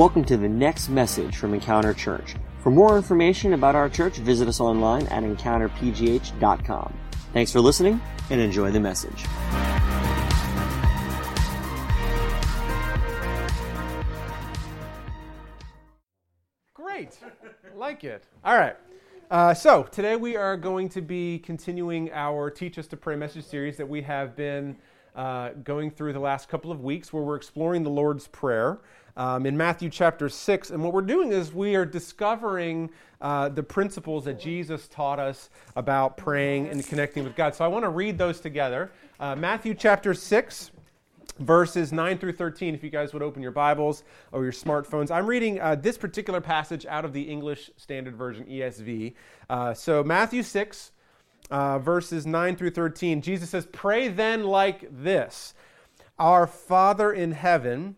Welcome to the next message from Encounter Church. For more information about our church, visit us online at encounterpgh.com. Thanks for listening and enjoy the message. Great. like it. All right. Uh, so, today we are going to be continuing our Teach Us to Pray message series that we have been uh, going through the last couple of weeks, where we're exploring the Lord's Prayer um, in Matthew chapter 6. And what we're doing is we are discovering uh, the principles that Jesus taught us about praying and connecting with God. So, I want to read those together. Uh, Matthew chapter 6 verses 9 through 13, if you guys would open your Bibles or your smartphones. I'm reading uh, this particular passage out of the English Standard Version, ESV. Uh, so, Matthew 6, uh, verses 9 through 13, Jesus says, Pray then like this Our Father in heaven,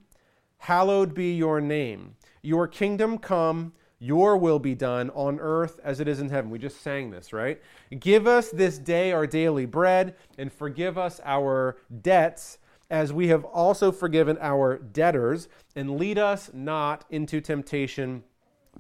hallowed be your name. Your kingdom come. Your will be done on earth as it is in heaven. We just sang this, right? Give us this day our daily bread and forgive us our debts as we have also forgiven our debtors, and lead us not into temptation,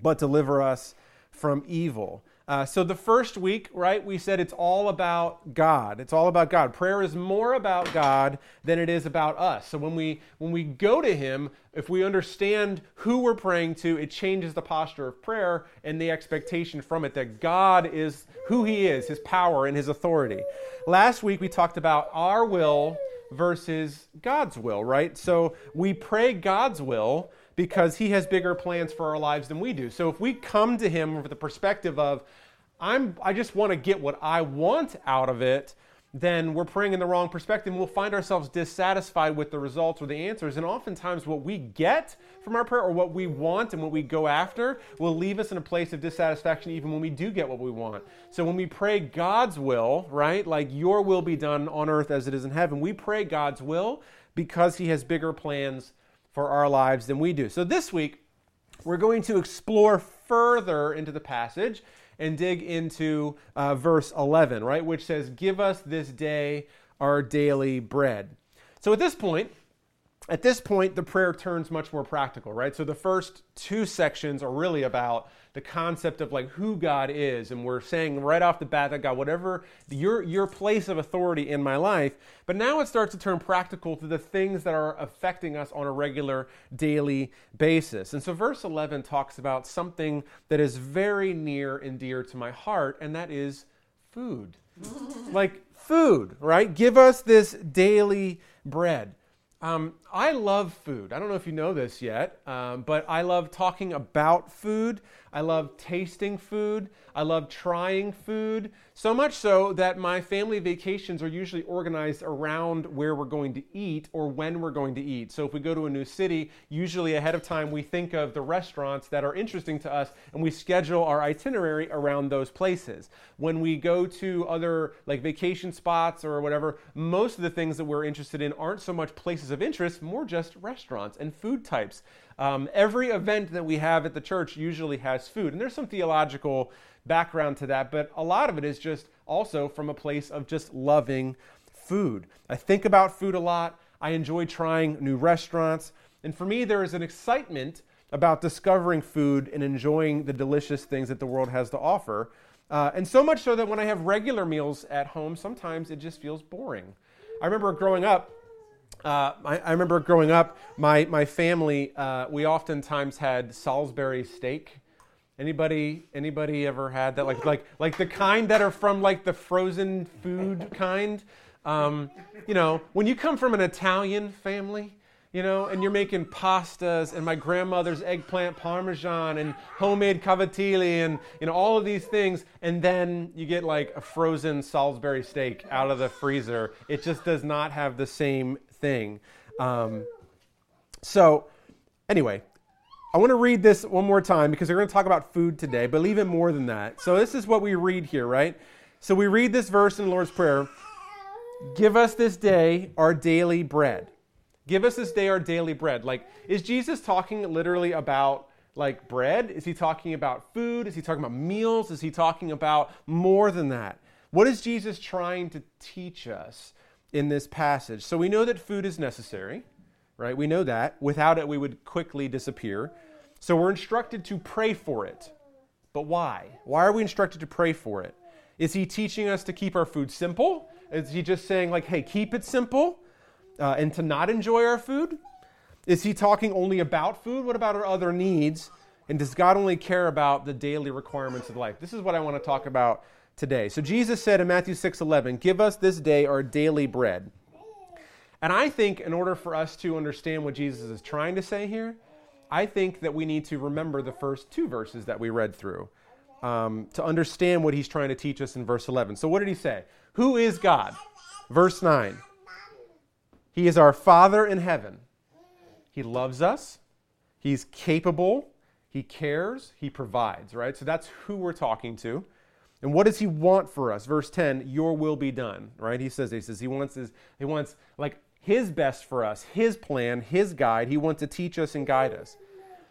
but deliver us from evil. Uh, so, the first week, right, we said it's all about God. It's all about God. Prayer is more about God than it is about us. So, when we, when we go to Him, if we understand who we're praying to, it changes the posture of prayer and the expectation from it that God is who He is, His power and His authority. Last week, we talked about our will versus God's will, right? So we pray God's will because He has bigger plans for our lives than we do. So if we come to Him with the perspective of, I'm, I just want to get what I want out of it, then we're praying in the wrong perspective and we'll find ourselves dissatisfied with the results or the answers. And oftentimes, what we get from our prayer or what we want and what we go after will leave us in a place of dissatisfaction even when we do get what we want. So, when we pray God's will, right, like your will be done on earth as it is in heaven, we pray God's will because He has bigger plans for our lives than we do. So, this week, we're going to explore further into the passage and dig into uh, verse 11, right, which says, Give us this day our daily bread. So at this point, at this point, the prayer turns much more practical, right? So the first two sections are really about the concept of like who God is, and we're saying right off the bat that God, whatever your your place of authority in my life. But now it starts to turn practical to the things that are affecting us on a regular daily basis. And so verse 11 talks about something that is very near and dear to my heart, and that is food. like food, right? Give us this daily bread. Um, I love food. I don't know if you know this yet, um, but I love talking about food. I love tasting food. I love trying food. So much so that my family vacations are usually organized around where we're going to eat or when we're going to eat. So if we go to a new city, usually ahead of time we think of the restaurants that are interesting to us and we schedule our itinerary around those places. When we go to other like vacation spots or whatever, most of the things that we're interested in aren't so much places of interest, more just restaurants and food types. Um, every event that we have at the church usually has food, and there's some theological background to that, but a lot of it is just also from a place of just loving food. I think about food a lot. I enjoy trying new restaurants. And for me, there is an excitement about discovering food and enjoying the delicious things that the world has to offer. Uh, and so much so that when I have regular meals at home, sometimes it just feels boring. I remember growing up, uh, I, I, remember growing up, my, my family, uh, we oftentimes had Salisbury steak. Anybody, anybody ever had that? Like, like, like the kind that are from like the frozen food kind. Um, you know, when you come from an Italian family, you know, and you're making pastas and my grandmother's eggplant parmesan and homemade cavatelli and you know all of these things, and then you get like a frozen Salisbury steak out of the freezer. It just does not have the same thing. Um, so, anyway, I want to read this one more time because we're going to talk about food today, but even more than that. So, this is what we read here, right? So, we read this verse in the Lord's Prayer Give us this day our daily bread. Give us this day our daily bread. Like, is Jesus talking literally about like bread? Is he talking about food? Is he talking about meals? Is he talking about more than that? What is Jesus trying to teach us? In this passage. So we know that food is necessary, right? We know that. Without it, we would quickly disappear. So we're instructed to pray for it. But why? Why are we instructed to pray for it? Is he teaching us to keep our food simple? Is he just saying, like, hey, keep it simple uh, and to not enjoy our food? Is he talking only about food? What about our other needs? And does God only care about the daily requirements of life? This is what I want to talk about today. So Jesus said in Matthew 6:11, "Give us this day our daily bread." And I think in order for us to understand what Jesus is trying to say here, I think that we need to remember the first two verses that we read through um, to understand what he's trying to teach us in verse 11. So, what did he say? Who is God? Verse 9. He is our Father in heaven. He loves us. He's capable. He cares. He provides, right? So that's who we're talking to. And what does he want for us? Verse 10, your will be done, right? He says, he says he wants his, he wants like his best for us, his plan, his guide. He wants to teach us and guide us.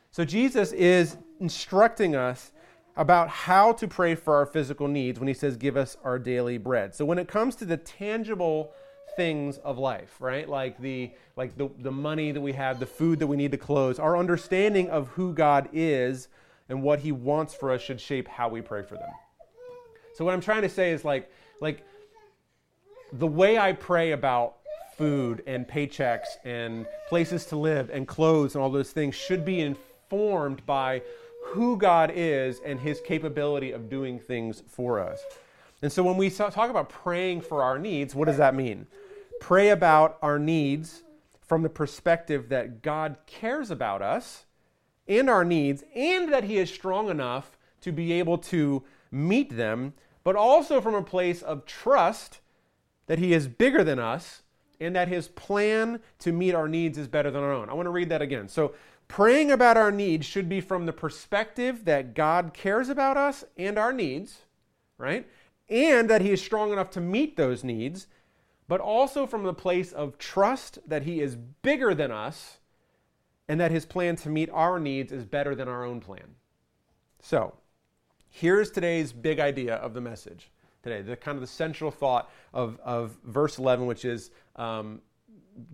So Jesus is instructing us about how to pray for our physical needs when he says, Give us our daily bread. So when it comes to the tangible things of life, right? Like the like the, the money that we have, the food that we need to clothes, our understanding of who God is and what he wants for us should shape how we pray for them. So what I'm trying to say is like like the way I pray about food and paychecks and places to live and clothes and all those things should be informed by who God is and his capability of doing things for us. And so when we talk about praying for our needs, what does that mean? Pray about our needs from the perspective that God cares about us and our needs, and that He is strong enough to be able to meet them, but also from a place of trust that He is bigger than us and that His plan to meet our needs is better than our own. I want to read that again. So, praying about our needs should be from the perspective that God cares about us and our needs, right? And that He is strong enough to meet those needs, but also from the place of trust that He is bigger than us and that His plan to meet our needs is better than our own plan. So, here's today's big idea of the message today, the kind of the central thought of, of verse 11, which is um,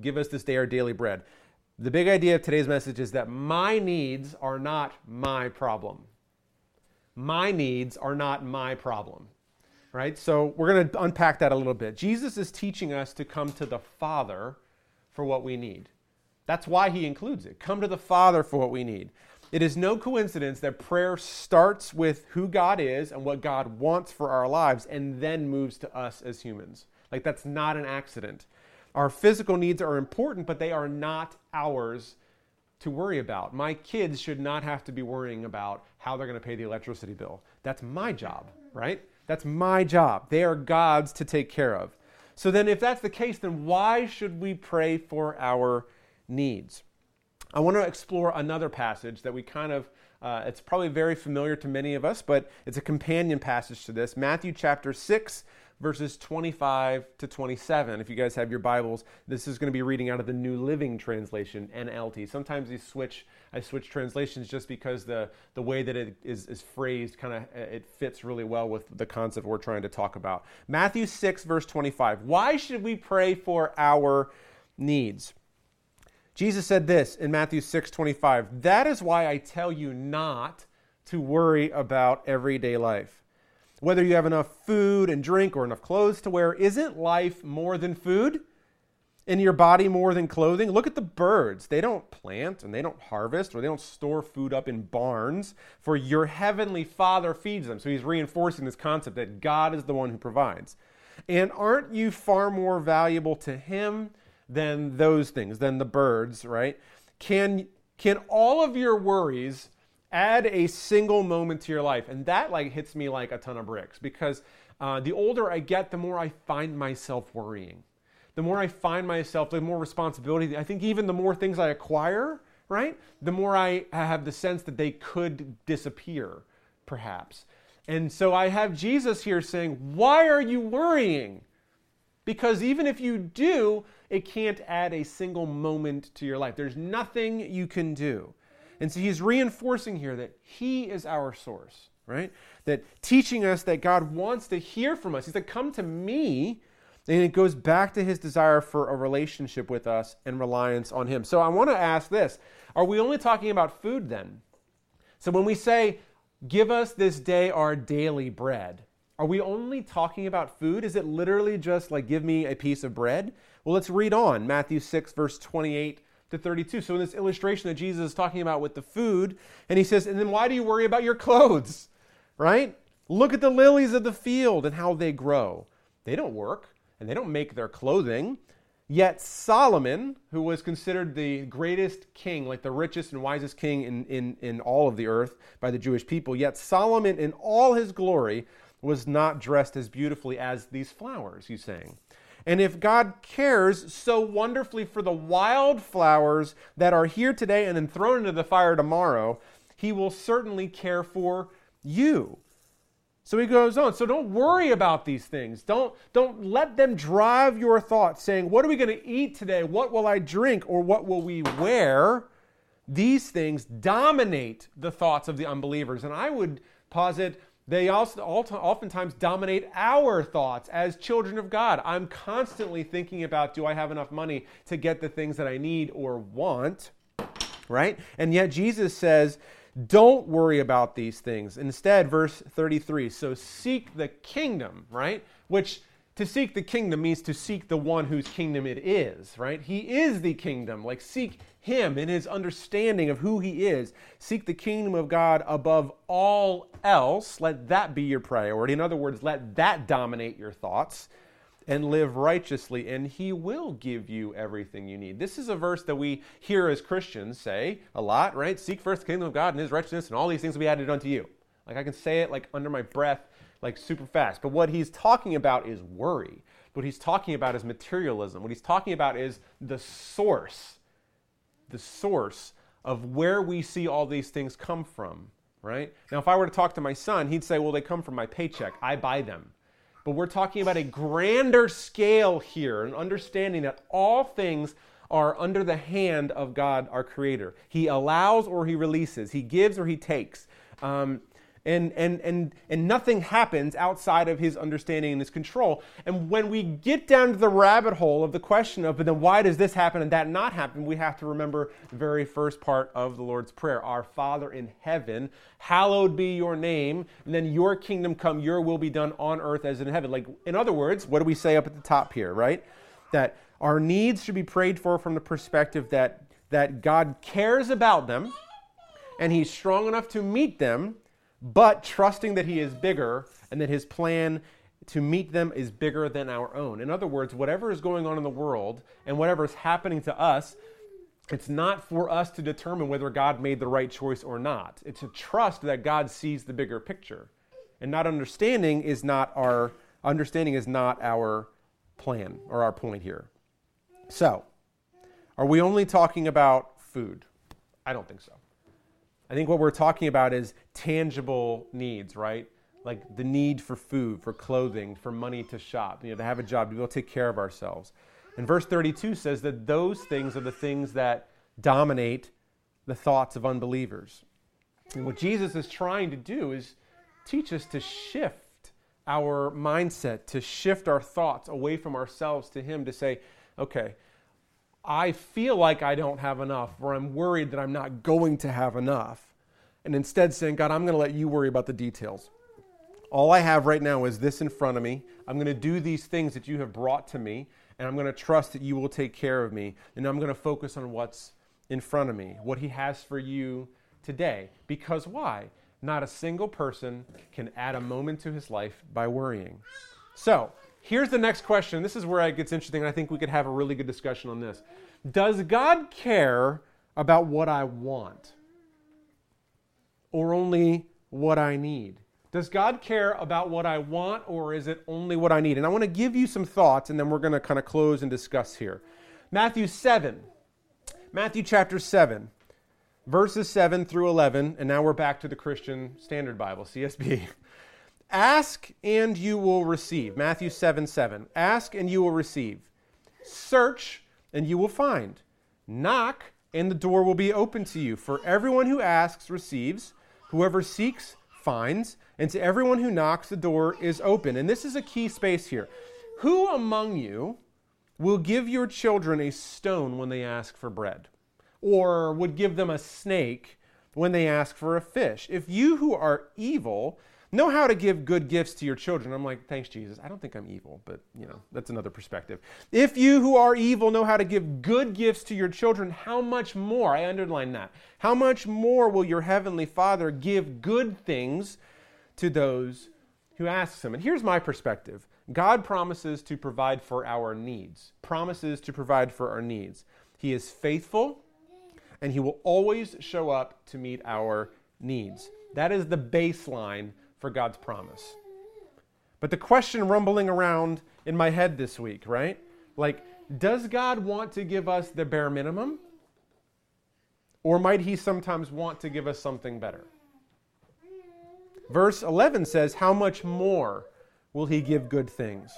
give us this day our daily bread. The big idea of today's message is that my needs are not my problem. My needs are not my problem. Right? So we're going to unpack that a little bit. Jesus is teaching us to come to the Father for what we need. That's why he includes it. Come to the Father for what we need. It is no coincidence that prayer starts with who God is and what God wants for our lives and then moves to us as humans. Like, that's not an accident. Our physical needs are important, but they are not ours to worry about. My kids should not have to be worrying about how they're going to pay the electricity bill. That's my job, right? That's my job. They are God's to take care of. So then, if that's the case, then why should we pray for our needs? I want to explore another passage that we kind of, uh, it's probably very familiar to many of us, but it's a companion passage to this. Matthew chapter 6, verses 25 to 27. If you guys have your Bibles, this is going to be reading out of the New Living Translation, NLT. Sometimes these switch, I switch translations just because the, the way that it is, is phrased kind of it fits really well with the concept we're trying to talk about. Matthew 6, verse 25. Why should we pray for our needs? Jesus said this in Matthew 6, 25. That is why I tell you not to worry about everyday life whether you have enough food and drink or enough clothes to wear, isn't life more than food? In your body more than clothing? Look at the birds. They don't plant and they don't harvest or they don't store food up in barns, for your heavenly Father feeds them. So he's reinforcing this concept that God is the one who provides. And aren't you far more valuable to him than those things, than the birds, right? Can can all of your worries add a single moment to your life? And that like hits me like a ton of bricks because uh, the older i get the more i find myself worrying. The more i find myself the more responsibility i think even the more things i acquire right the more i have the sense that they could disappear perhaps. And so i have jesus here saying why are you worrying? Because even if you do it can't add a single moment to your life there's nothing you can do and so he's reinforcing here that he is our source, right? That teaching us that God wants to hear from us. He said, Come to me. And it goes back to his desire for a relationship with us and reliance on him. So I want to ask this Are we only talking about food then? So when we say, Give us this day our daily bread, are we only talking about food? Is it literally just like, Give me a piece of bread? Well, let's read on Matthew 6, verse 28 to 32. So, in this illustration that Jesus is talking about with the food, and he says, And then why do you worry about your clothes? Right? Look at the lilies of the field and how they grow. They don't work and they don't make their clothing. Yet Solomon, who was considered the greatest king, like the richest and wisest king in, in, in all of the earth by the Jewish people, yet Solomon in all his glory was not dressed as beautifully as these flowers, he's saying. And if God cares so wonderfully for the wildflowers that are here today and then thrown into the fire tomorrow, he will certainly care for you. So he goes on. So don't worry about these things. Don't, don't let them drive your thoughts saying, What are we going to eat today? What will I drink? Or what will we wear? These things dominate the thoughts of the unbelievers. And I would posit they also oftentimes dominate our thoughts as children of God. I'm constantly thinking about do I have enough money to get the things that I need or want? Right? And yet Jesus says, don't worry about these things. Instead, verse 33 so seek the kingdom, right? Which to seek the kingdom means to seek the one whose kingdom it is, right? He is the kingdom. Like, seek him in his understanding of who he is. Seek the kingdom of God above all else. Let that be your priority. In other words, let that dominate your thoughts and live righteously, and he will give you everything you need. This is a verse that we hear as Christians say a lot, right? Seek first the kingdom of God and his righteousness, and all these things will be added unto you. Like I can say it like under my breath, like super fast. But what he's talking about is worry. What he's talking about is materialism. What he's talking about is the source, the source of where we see all these things come from, right? Now, if I were to talk to my son, he'd say, well, they come from my paycheck. I buy them. But we're talking about a grander scale here, an understanding that all things are under the hand of God, our Creator. He allows or He releases, He gives or He takes. Um, and, and, and, and nothing happens outside of his understanding and his control. And when we get down to the rabbit hole of the question of, but then why does this happen and that not happen, we have to remember the very first part of the Lord's Prayer Our Father in heaven, hallowed be your name, and then your kingdom come, your will be done on earth as in heaven. Like, in other words, what do we say up at the top here, right? That our needs should be prayed for from the perspective that, that God cares about them and He's strong enough to meet them but trusting that He is bigger and that His plan to meet them is bigger than our own. In other words, whatever is going on in the world and whatever is happening to us, it's not for us to determine whether God made the right choice or not. It's to trust that God sees the bigger picture. And not understanding is not our understanding is not our plan or our point here. So, are we only talking about food? I don't think so. I think what we're talking about is tangible needs, right? Like the need for food, for clothing, for money to shop, you know, to have a job, to be able to take care of ourselves. And verse 32 says that those things are the things that dominate the thoughts of unbelievers. And what Jesus is trying to do is teach us to shift our mindset, to shift our thoughts away from ourselves to Him, to say, okay, I feel like I don't have enough, or I'm worried that I'm not going to have enough. And instead saying, God, I'm going to let you worry about the details. All I have right now is this in front of me. I'm going to do these things that you have brought to me, and I'm going to trust that you will take care of me. And I'm going to focus on what's in front of me, what He has for you today. Because why? Not a single person can add a moment to his life by worrying. So, Here's the next question. This is where it gets interesting, and I think we could have a really good discussion on this. Does God care about what I want? Or only what I need? Does God care about what I want, or is it only what I need? And I want to give you some thoughts, and then we're going to kind of close and discuss here. Matthew 7. Matthew chapter 7, verses 7 through 11, and now we're back to the Christian Standard Bible, CSB. Ask and you will receive. Matthew 7 7. Ask and you will receive. Search and you will find. Knock and the door will be open to you. For everyone who asks receives, whoever seeks finds, and to everyone who knocks the door is open. And this is a key space here. Who among you will give your children a stone when they ask for bread? Or would give them a snake when they ask for a fish. If you who are evil know how to give good gifts to your children, I'm like, thanks, Jesus. I don't think I'm evil, but you know, that's another perspective. If you who are evil know how to give good gifts to your children, how much more, I underline that, how much more will your heavenly Father give good things to those who ask him? And here's my perspective God promises to provide for our needs, promises to provide for our needs. He is faithful and he will always show up to meet our needs. That is the baseline for God's promise. But the question rumbling around in my head this week, right? Like, does God want to give us the bare minimum? Or might he sometimes want to give us something better? Verse 11 says, How much more will he give good things?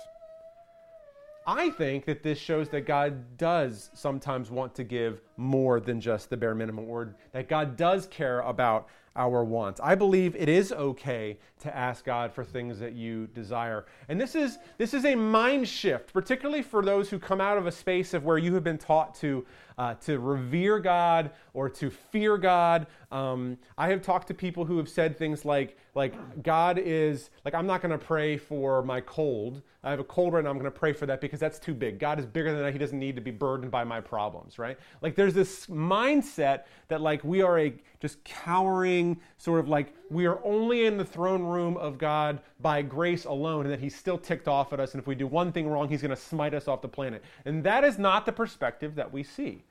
I think that this shows that God does sometimes want to give more than just the bare minimum, or that God does care about our wants. I believe it is okay to ask God for things that you desire. And this is this is a mind shift, particularly for those who come out of a space of where you have been taught to uh, to revere God or to fear God. Um, I have talked to people who have said things like like God is like I'm not going to pray for my cold. I have a cold right now. I'm going to pray for that because that's too big. God is bigger than that. He doesn't need to be burdened by my problems, right? Like there's this mindset that like we are a just cowering sort of like we are only in the throne room of God by grace alone and that he's still ticked off at us and if we do one thing wrong he's going to smite us off the planet. And that is not the perspective that we see.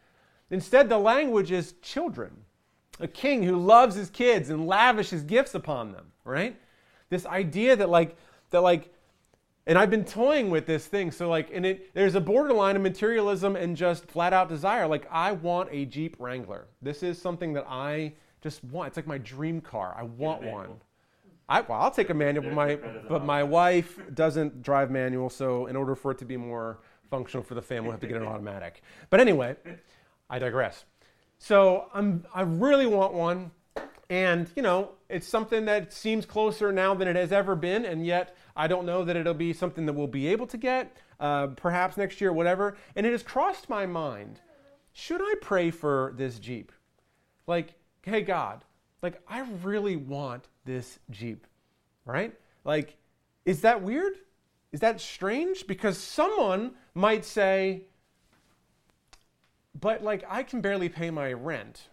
Instead the language is children. A king who loves his kids and lavishes gifts upon them, right? This idea that like that like and I've been toying with this thing. So like, and it there's a borderline of materialism and just flat out desire. Like, I want a Jeep Wrangler. This is something that I just want. It's like my dream car. I want one. I, well, I'll take a manual, but my but my wife doesn't drive manual. So in order for it to be more functional for the family, we have to get an automatic. But anyway, I digress. So I'm I really want one, and you know it's something that seems closer now than it has ever been, and yet I don't know that it'll be something that we'll be able to get, uh, perhaps next year, whatever. And it has crossed my mind should I pray for this Jeep? Like, hey, God, like, I really want this Jeep, right? Like, is that weird? Is that strange? Because someone might say, but like, I can barely pay my rent,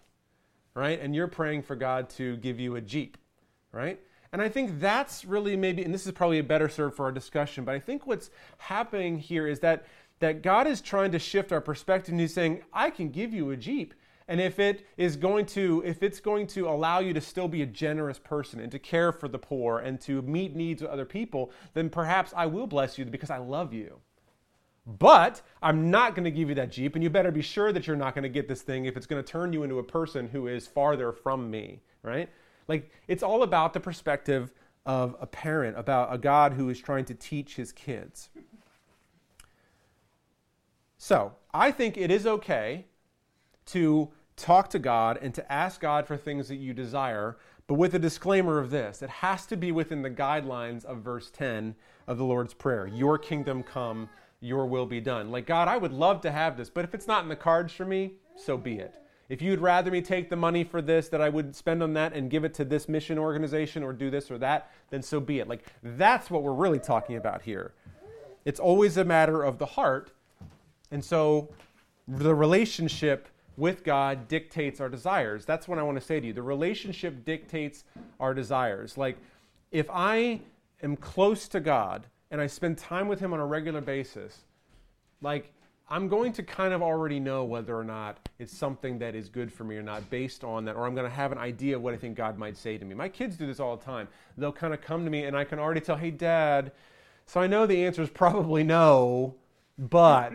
right? And you're praying for God to give you a Jeep, right? And I think that's really maybe, and this is probably a better serve for our discussion, but I think what's happening here is that, that God is trying to shift our perspective and He's saying, I can give you a Jeep. And if it is going to, if it's going to allow you to still be a generous person and to care for the poor and to meet needs of other people, then perhaps I will bless you because I love you. But I'm not going to give you that Jeep, and you better be sure that you're not going to get this thing if it's going to turn you into a person who is farther from me, right? Like, it's all about the perspective of a parent, about a God who is trying to teach his kids. So, I think it is okay to talk to God and to ask God for things that you desire, but with a disclaimer of this it has to be within the guidelines of verse 10 of the Lord's Prayer Your kingdom come, your will be done. Like, God, I would love to have this, but if it's not in the cards for me, so be it. If you'd rather me take the money for this that I would spend on that and give it to this mission organization or do this or that, then so be it. Like that's what we're really talking about here. It's always a matter of the heart. And so the relationship with God dictates our desires. That's what I want to say to you. The relationship dictates our desires. Like if I am close to God and I spend time with him on a regular basis, like I'm going to kind of already know whether or not it's something that is good for me or not based on that, or I'm going to have an idea of what I think God might say to me. My kids do this all the time. They'll kind of come to me and I can already tell, hey, dad, so I know the answer is probably no, but.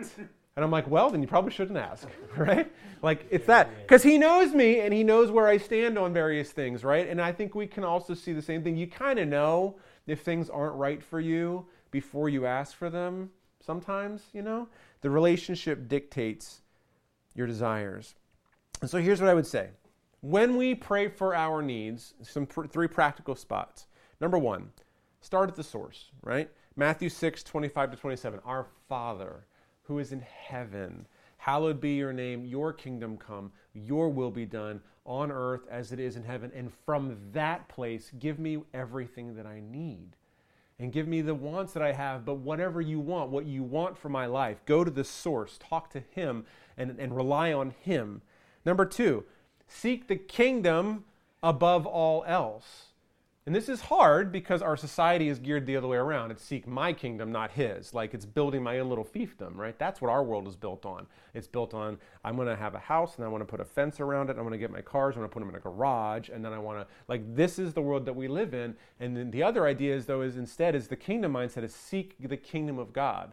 And I'm like, well, then you probably shouldn't ask, right? Like, it's that. Because he knows me and he knows where I stand on various things, right? And I think we can also see the same thing. You kind of know if things aren't right for you before you ask for them sometimes, you know? The relationship dictates your desires. And so here's what I would say. When we pray for our needs, some pr- three practical spots. Number one, start at the source, right? Matthew 6, 25 to 27. Our Father who is in heaven, Hallowed be your name, your kingdom come, your will be done on earth as it is in heaven. And from that place, give me everything that I need. And give me the wants that I have, but whatever you want, what you want for my life, go to the source, talk to Him, and, and rely on Him. Number two, seek the kingdom above all else. And this is hard because our society is geared the other way around. It's seek my kingdom, not his. Like it's building my own little fiefdom, right? That's what our world is built on. It's built on I'm going to have a house and I want to put a fence around it. I'm going to get my cars. I'm going to put them in a garage, and then I want to like this is the world that we live in. And then the other idea is though is instead is the kingdom mindset is seek the kingdom of God.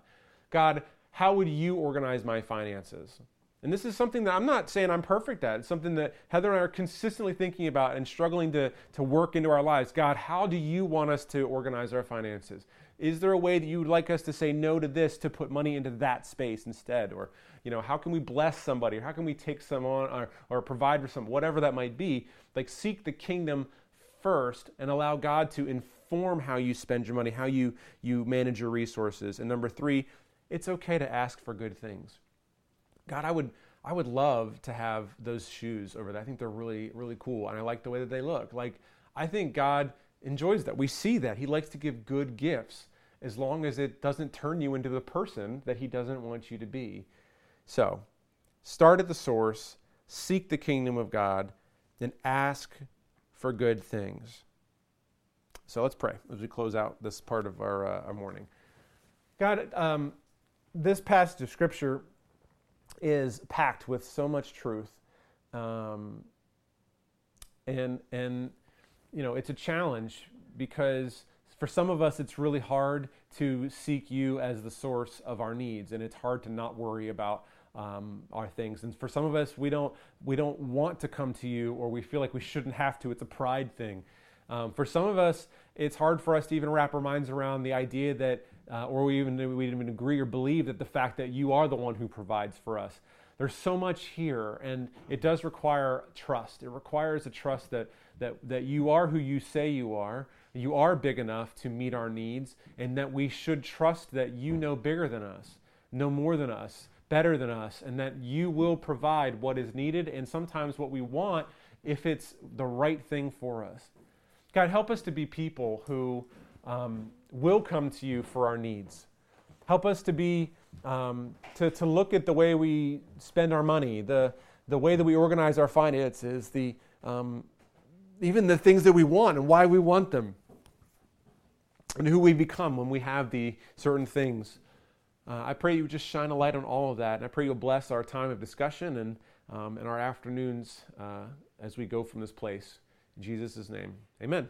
God, how would you organize my finances? And this is something that I'm not saying I'm perfect at. It's something that Heather and I are consistently thinking about and struggling to, to work into our lives. God, how do you want us to organize our finances? Is there a way that you would like us to say no to this to put money into that space instead? Or, you know, how can we bless somebody? Or how can we take some on or, or provide for some, whatever that might be? Like seek the kingdom first and allow God to inform how you spend your money, how you, you manage your resources. And number three, it's okay to ask for good things. God, I would I would love to have those shoes over there. I think they're really really cool, and I like the way that they look. Like I think God enjoys that. We see that He likes to give good gifts as long as it doesn't turn you into the person that He doesn't want you to be. So, start at the source, seek the kingdom of God, then ask for good things. So let's pray as we close out this part of our, uh, our morning. God, um, this passage of Scripture is packed with so much truth. Um, and, and, you know, it's a challenge because for some of us, it's really hard to seek you as the source of our needs, and it's hard to not worry about um, our things. And for some of us, we don't we don't want to come to you, or we feel like we shouldn't have to. It's a pride thing. Um, for some of us, it's hard for us to even wrap our minds around the idea that uh, or we even we even agree or believe that the fact that you are the one who provides for us. There's so much here, and it does require trust. It requires a trust that that that you are who you say you are. You are big enough to meet our needs, and that we should trust that you know bigger than us, know more than us, better than us, and that you will provide what is needed and sometimes what we want if it's the right thing for us. God, help us to be people who um, will come to you for our needs. Help us to be um, to, to look at the way we spend our money, the, the way that we organize our finances, the, um, even the things that we want and why we want them, and who we become when we have the certain things. Uh, I pray you just shine a light on all of that, and I pray you'll bless our time of discussion and, um, and our afternoons uh, as we go from this place. In Jesus' name, amen.